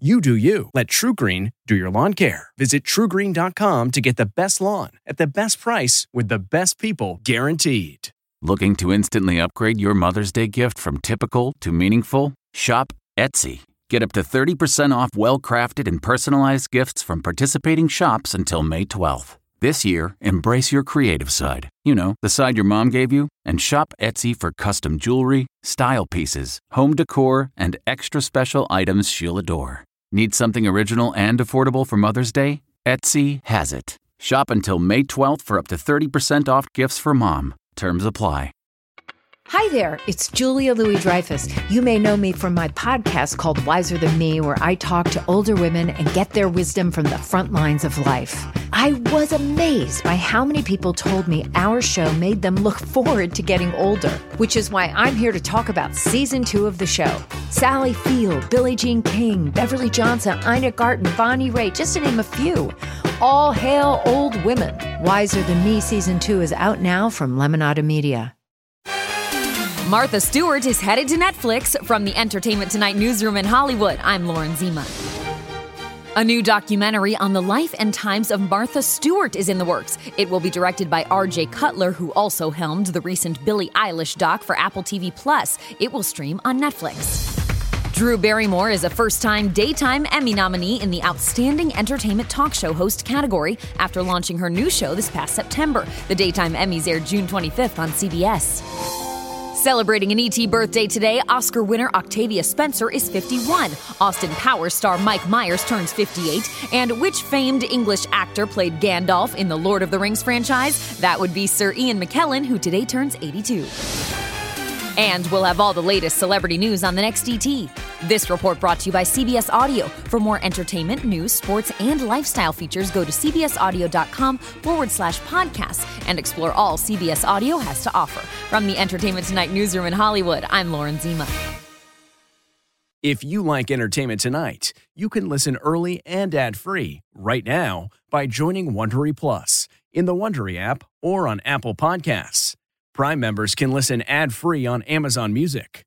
You do you. Let TruGreen do your lawn care. Visit trugreen.com to get the best lawn at the best price with the best people guaranteed. Looking to instantly upgrade your Mother's Day gift from typical to meaningful? Shop Etsy. Get up to 30% off well crafted and personalized gifts from participating shops until May 12th. This year, embrace your creative side. You know, the side your mom gave you. And shop Etsy for custom jewelry, style pieces, home decor, and extra special items she'll adore. Need something original and affordable for Mother's Day? Etsy has it. Shop until May 12th for up to 30% off gifts for mom. Terms apply. Hi there, it's Julia Louis Dreyfus. You may know me from my podcast called Wiser Than Me, where I talk to older women and get their wisdom from the front lines of life. I was amazed by how many people told me our show made them look forward to getting older, which is why I'm here to talk about season two of the show. Sally Field, Billie Jean King, Beverly Johnson, Ina Garten, Bonnie Raitt, just to name a few. All hail old women. Wiser Than Me season two is out now from Lemonada Media. Martha Stewart is headed to Netflix from the Entertainment Tonight newsroom in Hollywood. I'm Lauren Zima. A new documentary on the life and times of Martha Stewart is in the works. It will be directed by R.J. Cutler, who also helmed the recent Billie Eilish doc for Apple TV Plus. It will stream on Netflix. Drew Barrymore is a first time Daytime Emmy nominee in the Outstanding Entertainment Talk Show host category after launching her new show this past September. The Daytime Emmys aired June 25th on CBS. Celebrating an ET birthday today, Oscar winner Octavia Spencer is 51. Austin Powers star Mike Myers turns 58. And which famed English actor played Gandalf in the Lord of the Rings franchise? That would be Sir Ian McKellen, who today turns 82. And we'll have all the latest celebrity news on the next ET. This report brought to you by CBS Audio. For more entertainment, news, sports, and lifestyle features, go to cbsaudio.com forward slash podcasts and explore all CBS Audio has to offer. From the Entertainment Tonight newsroom in Hollywood, I'm Lauren Zima. If you like Entertainment Tonight, you can listen early and ad-free right now by joining Wondery Plus in the Wondery app or on Apple Podcasts. Prime members can listen ad-free on Amazon Music.